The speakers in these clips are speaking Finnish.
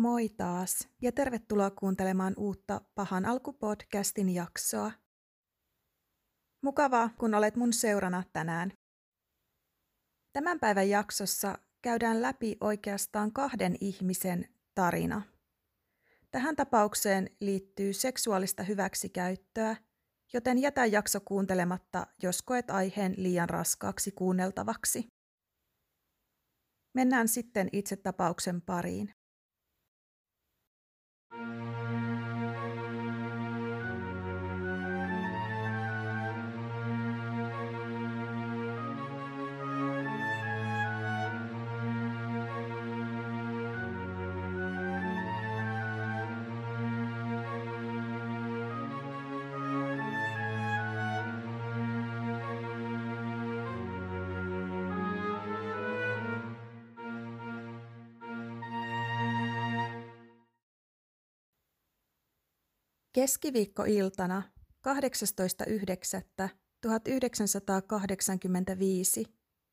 Moi taas ja tervetuloa kuuntelemaan uutta Pahan alku-podcastin jaksoa. Mukavaa, kun olet mun seurana tänään. Tämän päivän jaksossa käydään läpi oikeastaan kahden ihmisen tarina. Tähän tapaukseen liittyy seksuaalista hyväksikäyttöä, joten jätä jakso kuuntelematta, jos koet aiheen liian raskaaksi kuunneltavaksi. Mennään sitten itse tapauksen pariin. Thank you. Keskiviikkoiltana 18.9.1985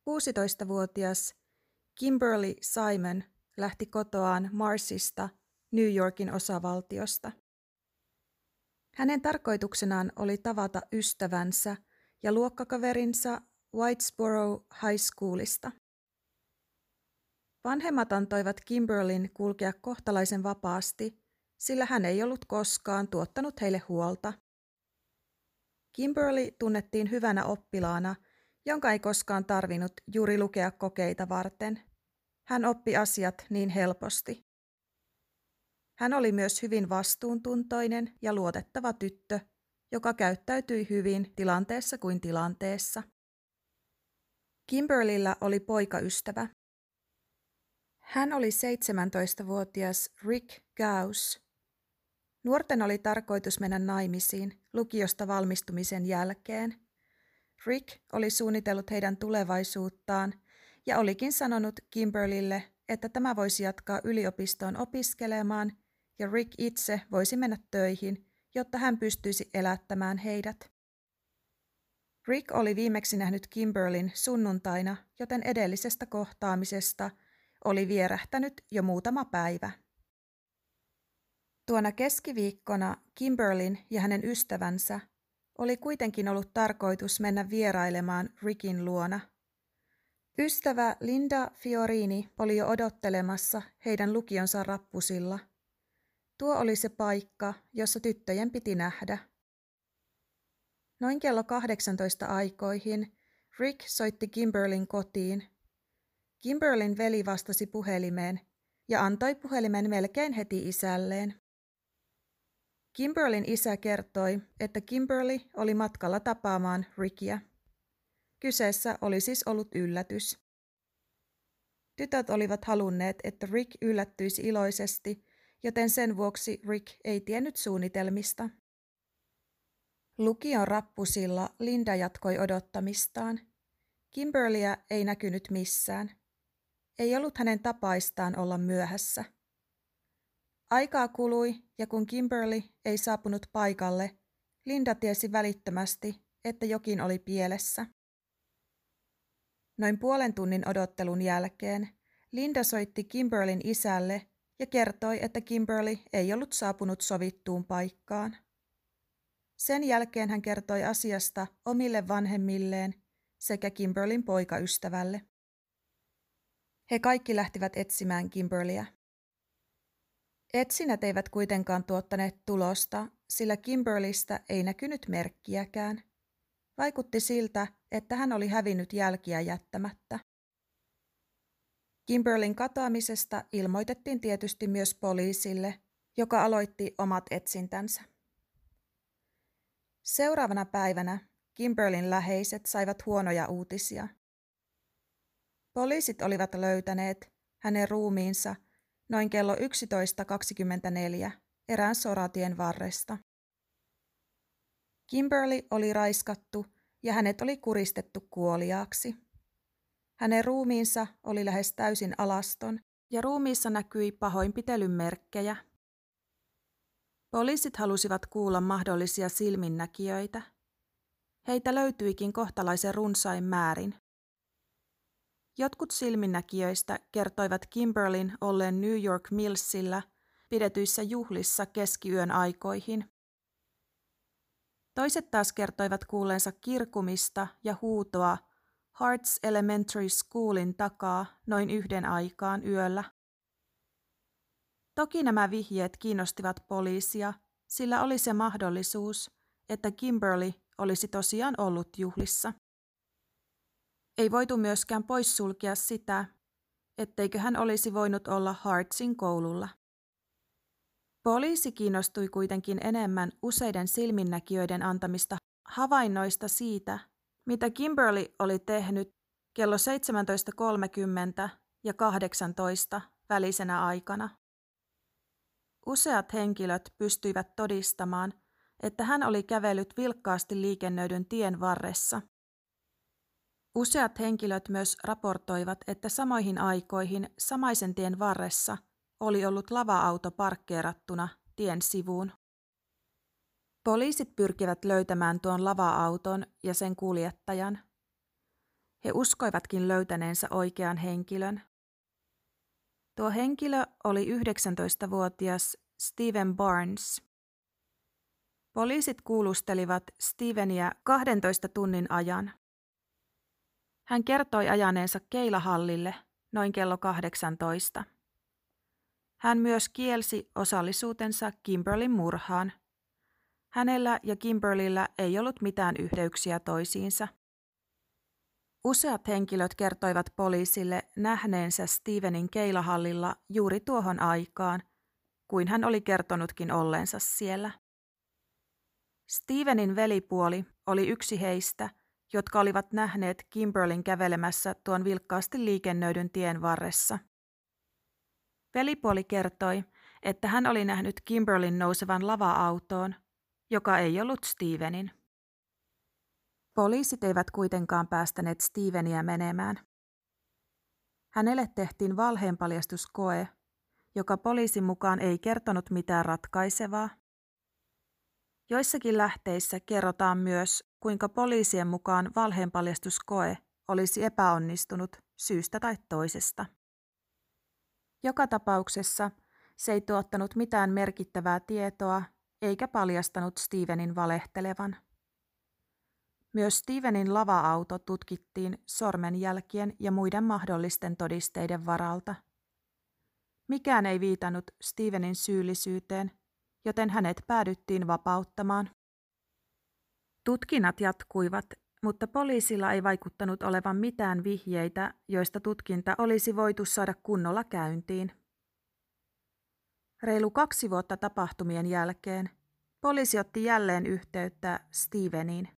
16-vuotias Kimberly Simon lähti kotoaan Marsista, New Yorkin osavaltiosta. Hänen tarkoituksenaan oli tavata ystävänsä ja luokkakaverinsa Whitesboro High Schoolista. Vanhemmat antoivat Kimberlin kulkea kohtalaisen vapaasti – sillä hän ei ollut koskaan tuottanut heille huolta. Kimberly tunnettiin hyvänä oppilaana, jonka ei koskaan tarvinnut juuri lukea kokeita varten. Hän oppi asiat niin helposti. Hän oli myös hyvin vastuuntuntoinen ja luotettava tyttö, joka käyttäytyi hyvin tilanteessa kuin tilanteessa. Kimberlyllä oli poikaystävä. Hän oli 17-vuotias Rick Gauss, Nuorten oli tarkoitus mennä naimisiin lukiosta valmistumisen jälkeen. Rick oli suunnitellut heidän tulevaisuuttaan ja olikin sanonut Kimberlylle, että tämä voisi jatkaa yliopistoon opiskelemaan ja Rick itse voisi mennä töihin, jotta hän pystyisi elättämään heidät. Rick oli viimeksi nähnyt Kimberlin sunnuntaina, joten edellisestä kohtaamisesta oli vierähtänyt jo muutama päivä. Tuona keskiviikkona Kimberlin ja hänen ystävänsä oli kuitenkin ollut tarkoitus mennä vierailemaan Rickin luona. Ystävä Linda Fiorini oli jo odottelemassa heidän lukionsa rappusilla. Tuo oli se paikka, jossa tyttöjen piti nähdä. Noin kello 18 aikoihin Rick soitti Kimberlin kotiin. Kimberlin veli vastasi puhelimeen ja antoi puhelimen melkein heti isälleen. Kimberlin isä kertoi, että Kimberly oli matkalla tapaamaan Rickiä. Kyseessä oli siis ollut yllätys. Tytöt olivat halunneet, että Rick yllättyisi iloisesti, joten sen vuoksi Rick ei tiennyt suunnitelmista. Lukion rappusilla Linda jatkoi odottamistaan. Kimberlyä ei näkynyt missään. Ei ollut hänen tapaistaan olla myöhässä. Aikaa kului ja kun Kimberly ei saapunut paikalle, Linda tiesi välittömästi, että jokin oli pielessä. Noin puolen tunnin odottelun jälkeen Linda soitti Kimberlin isälle ja kertoi, että Kimberly ei ollut saapunut sovittuun paikkaan. Sen jälkeen hän kertoi asiasta omille vanhemmilleen sekä Kimberlin poikaystävälle. He kaikki lähtivät etsimään Kimberlyä. Etsinnät eivät kuitenkaan tuottaneet tulosta, sillä Kimberlystä ei näkynyt merkkiäkään. Vaikutti siltä, että hän oli hävinnyt jälkiä jättämättä. Kimberlin katoamisesta ilmoitettiin tietysti myös poliisille, joka aloitti omat etsintänsä. Seuraavana päivänä Kimberlin läheiset saivat huonoja uutisia. Poliisit olivat löytäneet hänen ruumiinsa – noin kello 11.24 erään soratien varresta. Kimberly oli raiskattu ja hänet oli kuristettu kuoliaaksi. Hänen ruumiinsa oli lähes täysin alaston ja ruumiissa näkyi pahoinpitelyn merkkejä. Poliisit halusivat kuulla mahdollisia silminnäkijöitä. Heitä löytyikin kohtalaisen runsain määrin. Jotkut silminnäkijöistä kertoivat Kimberlin olleen New York Millsillä pidetyissä juhlissa keskiyön aikoihin. Toiset taas kertoivat kuulleensa kirkumista ja huutoa Hearts Elementary Schoolin takaa noin yhden aikaan yöllä. Toki nämä vihjeet kiinnostivat poliisia, sillä oli se mahdollisuus, että Kimberly olisi tosiaan ollut juhlissa. Ei voitu myöskään poissulkea sitä, etteikö hän olisi voinut olla Hartsin koululla. Poliisi kiinnostui kuitenkin enemmän useiden silminnäkijöiden antamista havainnoista siitä, mitä Kimberly oli tehnyt kello 17.30 ja 18 välisenä aikana. Useat henkilöt pystyivät todistamaan, että hän oli kävellyt vilkkaasti liikennöidyn tien varressa. Useat henkilöt myös raportoivat, että samoihin aikoihin samaisen tien varressa oli ollut lava-auto parkkeerattuna tien sivuun. Poliisit pyrkivät löytämään tuon lava-auton ja sen kuljettajan. He uskoivatkin löytäneensä oikean henkilön. Tuo henkilö oli 19-vuotias Steven Barnes. Poliisit kuulustelivat Steveniä 12 tunnin ajan. Hän kertoi ajaneensa keilahallille noin kello 18. Hän myös kielsi osallisuutensa Kimberlin murhaan. Hänellä ja Kimberlillä ei ollut mitään yhteyksiä toisiinsa. Useat henkilöt kertoivat poliisille nähneensä Stevenin keilahallilla juuri tuohon aikaan, kuin hän oli kertonutkin olleensa siellä. Stevenin velipuoli oli yksi heistä, jotka olivat nähneet Kimberlin kävelemässä tuon vilkkaasti liikennöidyn tien varressa. Velipuoli kertoi, että hän oli nähnyt Kimberlin nousevan lava-autoon, joka ei ollut Stevenin. Poliisit eivät kuitenkaan päästäneet Steveniä menemään. Hänelle tehtiin valheenpaljastuskoe, joka poliisin mukaan ei kertonut mitään ratkaisevaa. Joissakin lähteissä kerrotaan myös, kuinka poliisien mukaan valheenpaljastuskoe olisi epäonnistunut syystä tai toisesta. Joka tapauksessa se ei tuottanut mitään merkittävää tietoa eikä paljastanut Stevenin valehtelevan. Myös Stevenin lava-auto tutkittiin sormenjälkien ja muiden mahdollisten todisteiden varalta. Mikään ei viitannut Stevenin syyllisyyteen, joten hänet päädyttiin vapauttamaan. Tutkinnat jatkuivat, mutta poliisilla ei vaikuttanut olevan mitään vihjeitä, joista tutkinta olisi voitu saada kunnolla käyntiin. Reilu kaksi vuotta tapahtumien jälkeen poliisi otti jälleen yhteyttä Steveniin.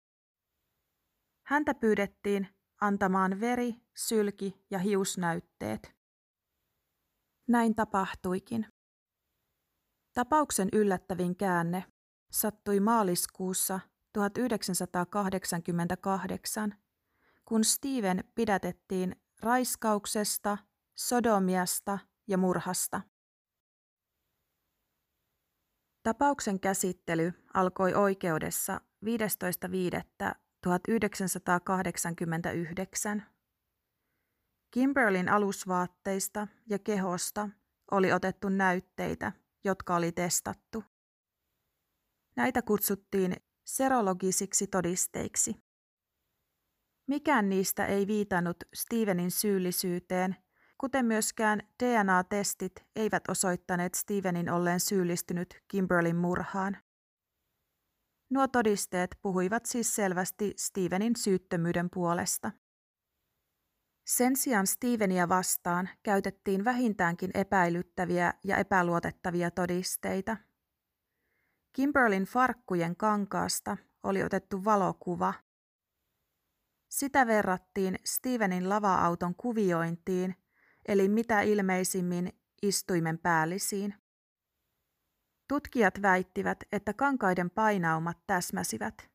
Häntä pyydettiin antamaan veri, sylki ja hiusnäytteet. Näin tapahtuikin. Tapauksen yllättävin käänne sattui maaliskuussa 1988, kun Steven pidätettiin raiskauksesta, sodomiasta ja murhasta. Tapauksen käsittely alkoi oikeudessa 15.5.1989. Kimberlin alusvaatteista ja kehosta oli otettu näytteitä, jotka oli testattu. Näitä kutsuttiin serologisiksi todisteiksi. Mikään niistä ei viitannut Stevenin syyllisyyteen, kuten myöskään DNA-testit eivät osoittaneet Stevenin olleen syyllistynyt Kimberlin murhaan. Nuo todisteet puhuivat siis selvästi Stevenin syyttömyyden puolesta. Sen sijaan Stevenia vastaan käytettiin vähintäänkin epäilyttäviä ja epäluotettavia todisteita – Kimberlin farkkujen kankaasta oli otettu valokuva. Sitä verrattiin Stevenin lava-auton kuviointiin, eli mitä ilmeisimmin istuimen päällisiin. Tutkijat väittivät, että kankaiden painaumat täsmäsivät.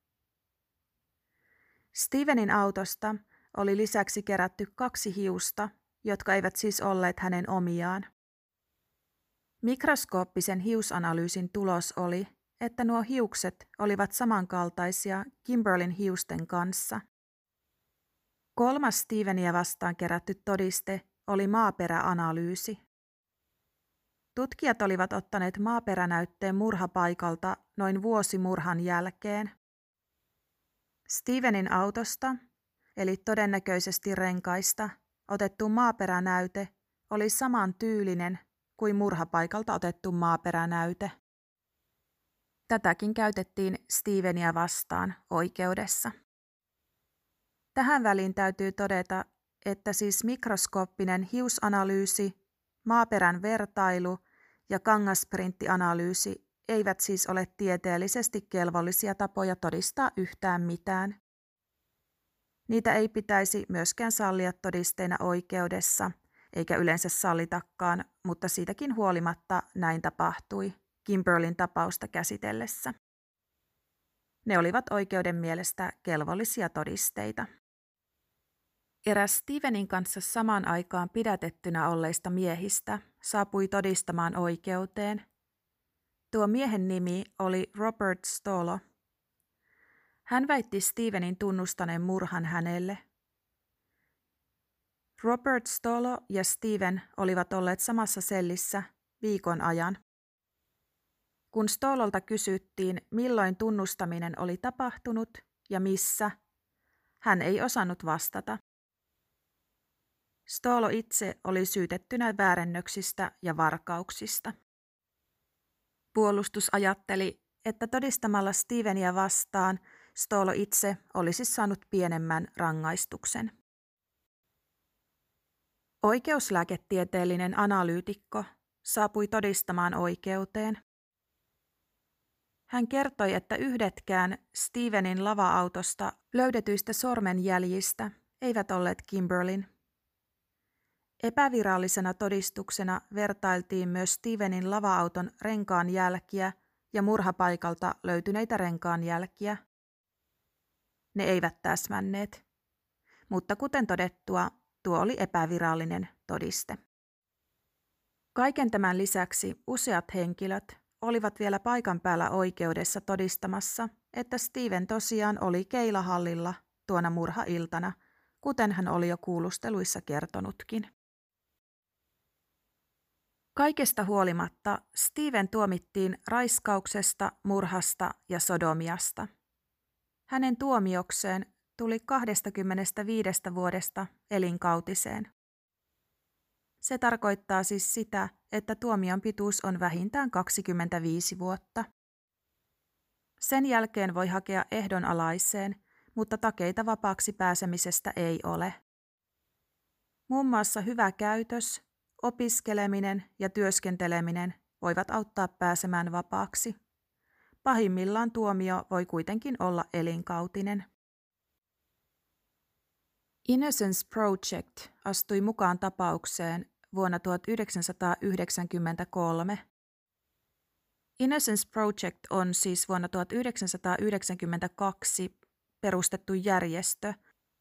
Stevenin autosta oli lisäksi kerätty kaksi hiusta, jotka eivät siis olleet hänen omiaan. Mikroskooppisen hiusanalyysin tulos oli, että nuo hiukset olivat samankaltaisia Kimberlin hiusten kanssa. Kolmas Stevenia vastaan kerätty todiste oli maaperäanalyysi. Tutkijat olivat ottaneet maaperänäytteen murhapaikalta noin vuosi murhan jälkeen. Stevenin autosta, eli todennäköisesti renkaista, otettu maaperänäyte oli saman tyylinen kuin murhapaikalta otettu maaperänäyte. Tätäkin käytettiin Stevenia vastaan oikeudessa. Tähän väliin täytyy todeta, että siis mikroskooppinen hiusanalyysi, maaperän vertailu ja kangasprinttianalyysi eivät siis ole tieteellisesti kelvollisia tapoja todistaa yhtään mitään. Niitä ei pitäisi myöskään sallia todisteina oikeudessa, eikä yleensä sallitakaan, mutta siitäkin huolimatta näin tapahtui Kimberlin tapausta käsitellessä. Ne olivat oikeuden mielestä kelvollisia todisteita. Eräs Stevenin kanssa samaan aikaan pidätettynä olleista miehistä saapui todistamaan oikeuteen. Tuo miehen nimi oli Robert Stolo. Hän väitti Stevenin tunnustaneen murhan hänelle. Robert Stolo ja Steven olivat olleet samassa sellissä viikon ajan. Kun Stololta kysyttiin, milloin tunnustaminen oli tapahtunut ja missä, hän ei osannut vastata. Stolo itse oli syytettynä väärennöksistä ja varkauksista. Puolustus ajatteli, että todistamalla Stevenia vastaan Stolo itse olisi saanut pienemmän rangaistuksen. Oikeuslääketieteellinen analyytikko saapui todistamaan oikeuteen. Hän kertoi, että yhdetkään Stevenin lava-autosta löydetyistä sormenjäljistä eivät olleet Kimberlin. Epävirallisena todistuksena vertailtiin myös Stevenin lava-auton renkaan jälkiä ja murhapaikalta löytyneitä renkaan jälkiä. Ne eivät täsmänneet, mutta kuten todettua, tuo oli epävirallinen todiste. Kaiken tämän lisäksi useat henkilöt olivat vielä paikan päällä oikeudessa todistamassa, että Steven tosiaan oli keilahallilla tuona murhailtana, kuten hän oli jo kuulusteluissa kertonutkin. Kaikesta huolimatta Steven tuomittiin raiskauksesta, murhasta ja sodomiasta. Hänen tuomiokseen tuli 25 vuodesta elinkautiseen. Se tarkoittaa siis sitä, että tuomion pituus on vähintään 25 vuotta. Sen jälkeen voi hakea ehdonalaiseen, mutta takeita vapaaksi pääsemisestä ei ole. Muun muassa hyvä käytös, opiskeleminen ja työskenteleminen voivat auttaa pääsemään vapaaksi. Pahimmillaan tuomio voi kuitenkin olla elinkautinen. Innocence Project astui mukaan tapaukseen vuonna 1993. Innocence Project on siis vuonna 1992 perustettu järjestö,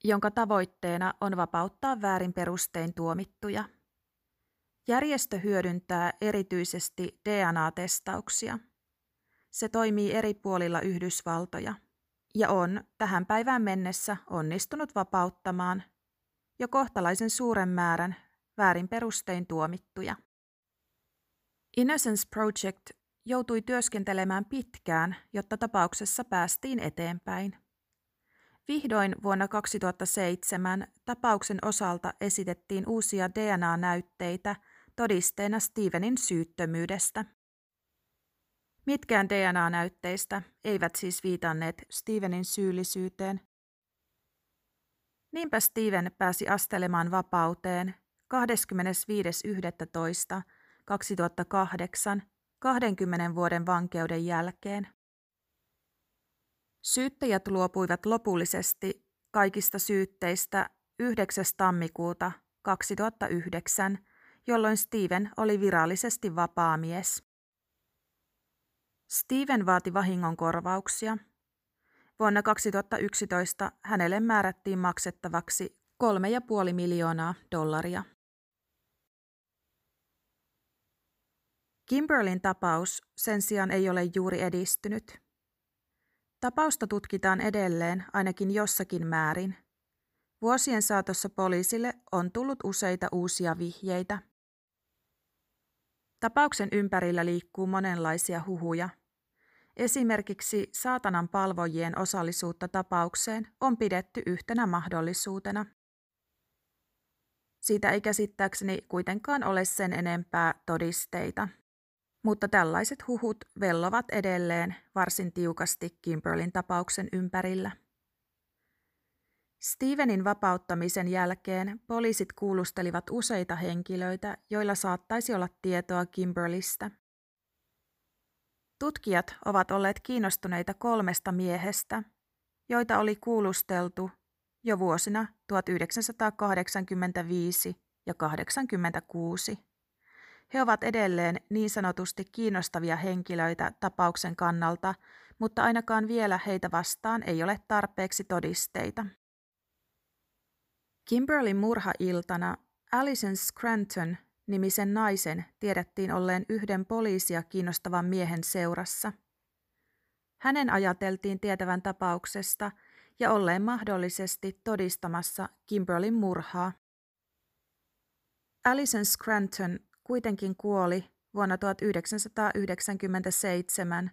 jonka tavoitteena on vapauttaa väärin perustein tuomittuja. Järjestö hyödyntää erityisesti DNA-testauksia. Se toimii eri puolilla Yhdysvaltoja ja on tähän päivään mennessä onnistunut vapauttamaan jo kohtalaisen suuren määrän väärin perustein tuomittuja. Innocence Project joutui työskentelemään pitkään, jotta tapauksessa päästiin eteenpäin. Vihdoin vuonna 2007 tapauksen osalta esitettiin uusia DNA-näytteitä todisteena Stevenin syyttömyydestä. Mitkään DNA-näytteistä eivät siis viitanneet Stevenin syyllisyyteen. Niinpä Steven pääsi astelemaan vapauteen 25.11.2008 20 vuoden vankeuden jälkeen. Syyttäjät luopuivat lopullisesti kaikista syytteistä 9. tammikuuta 2009, jolloin Steven oli virallisesti vapaamies. Steven vaati vahingonkorvauksia. Vuonna 2011 hänelle määrättiin maksettavaksi 3,5 miljoonaa dollaria. Kimberlin tapaus sen sijaan ei ole juuri edistynyt. Tapausta tutkitaan edelleen ainakin jossakin määrin. Vuosien saatossa poliisille on tullut useita uusia vihjeitä. Tapauksen ympärillä liikkuu monenlaisia huhuja. Esimerkiksi saatanan palvojien osallisuutta tapaukseen on pidetty yhtenä mahdollisuutena. Siitä ei käsittääkseni kuitenkaan ole sen enempää todisteita. Mutta tällaiset huhut vellovat edelleen varsin tiukasti Kimberlin tapauksen ympärillä. Stevenin vapauttamisen jälkeen poliisit kuulustelivat useita henkilöitä, joilla saattaisi olla tietoa Kimberlistä. Tutkijat ovat olleet kiinnostuneita kolmesta miehestä, joita oli kuulusteltu jo vuosina 1985 ja 1986. He ovat edelleen niin sanotusti kiinnostavia henkilöitä tapauksen kannalta, mutta ainakaan vielä heitä vastaan ei ole tarpeeksi todisteita. Kimberlin murhailtana Alison Scranton nimisen naisen tiedettiin olleen yhden poliisia kiinnostavan miehen seurassa. Hänen ajateltiin tietävän tapauksesta ja olleen mahdollisesti todistamassa Kimberlin murhaa. Alison Scranton kuitenkin kuoli vuonna 1997,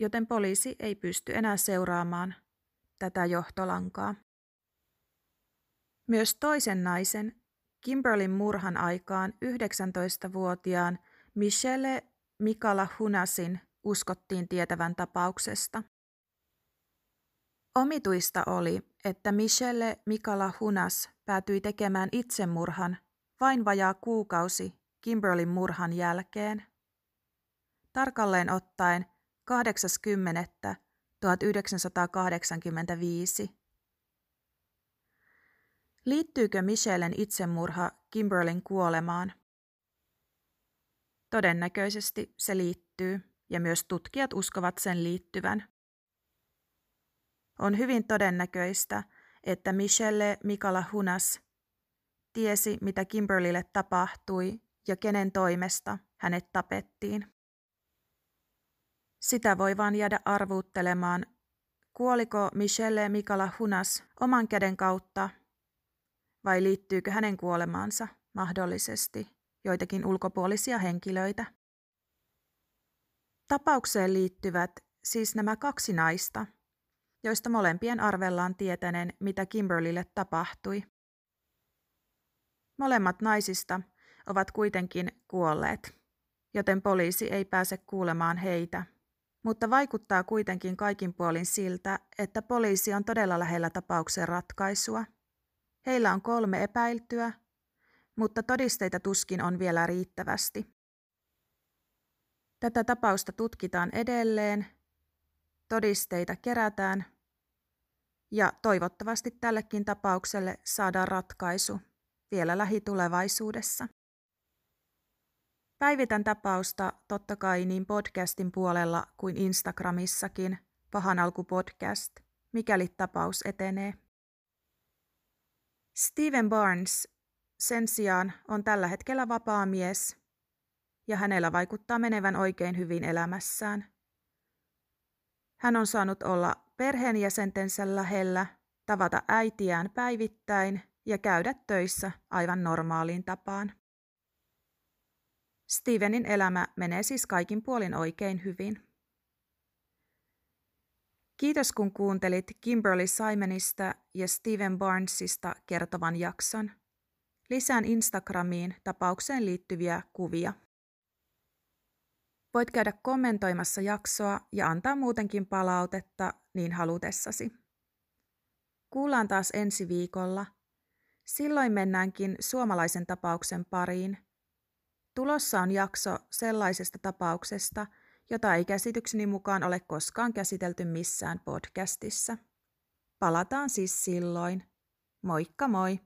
joten poliisi ei pysty enää seuraamaan tätä johtolankaa. Myös toisen naisen, Kimberlin murhan aikaan 19-vuotiaan Michelle Mikala Hunasin uskottiin tietävän tapauksesta. Omituista oli, että Michelle Mikala Hunas päätyi tekemään itsemurhan vain vajaa kuukausi Kimberlin murhan jälkeen. Tarkalleen ottaen 80.1985. Liittyykö Michellen itsemurha Kimberlin kuolemaan? Todennäköisesti se liittyy, ja myös tutkijat uskovat sen liittyvän. On hyvin todennäköistä, että Michelle Mikala Hunas tiesi, mitä Kimberlille tapahtui ja kenen toimesta hänet tapettiin. Sitä voi vain jäädä arvuuttelemaan, kuoliko Michelle Mikala Hunas oman käden kautta vai liittyykö hänen kuolemaansa mahdollisesti joitakin ulkopuolisia henkilöitä. Tapaukseen liittyvät siis nämä kaksi naista, joista molempien arvellaan tietäneen, mitä Kimberlylle tapahtui. Molemmat naisista ovat kuitenkin kuolleet, joten poliisi ei pääse kuulemaan heitä. Mutta vaikuttaa kuitenkin kaikin puolin siltä, että poliisi on todella lähellä tapauksen ratkaisua. Heillä on kolme epäiltyä, mutta todisteita tuskin on vielä riittävästi. Tätä tapausta tutkitaan edelleen, todisteita kerätään ja toivottavasti tällekin tapaukselle saadaan ratkaisu vielä lähitulevaisuudessa. Päivitän tapausta totta kai niin podcastin puolella kuin Instagramissakin, Pahan alku podcast, mikäli tapaus etenee. Steven Barnes sen sijaan on tällä hetkellä vapaa mies ja hänellä vaikuttaa menevän oikein hyvin elämässään. Hän on saanut olla perheenjäsentensä lähellä, tavata äitiään päivittäin ja käydä töissä aivan normaaliin tapaan. Stevenin elämä menee siis kaikin puolin oikein hyvin. Kiitos kun kuuntelit Kimberly Simonista ja Steven Barnesista kertovan jakson. Lisään Instagramiin tapaukseen liittyviä kuvia. Voit käydä kommentoimassa jaksoa ja antaa muutenkin palautetta niin halutessasi. Kuullaan taas ensi viikolla. Silloin mennäänkin suomalaisen tapauksen pariin. Tulossa on jakso sellaisesta tapauksesta, jota ei käsitykseni mukaan ole koskaan käsitelty missään podcastissa. Palataan siis silloin. Moikka moi!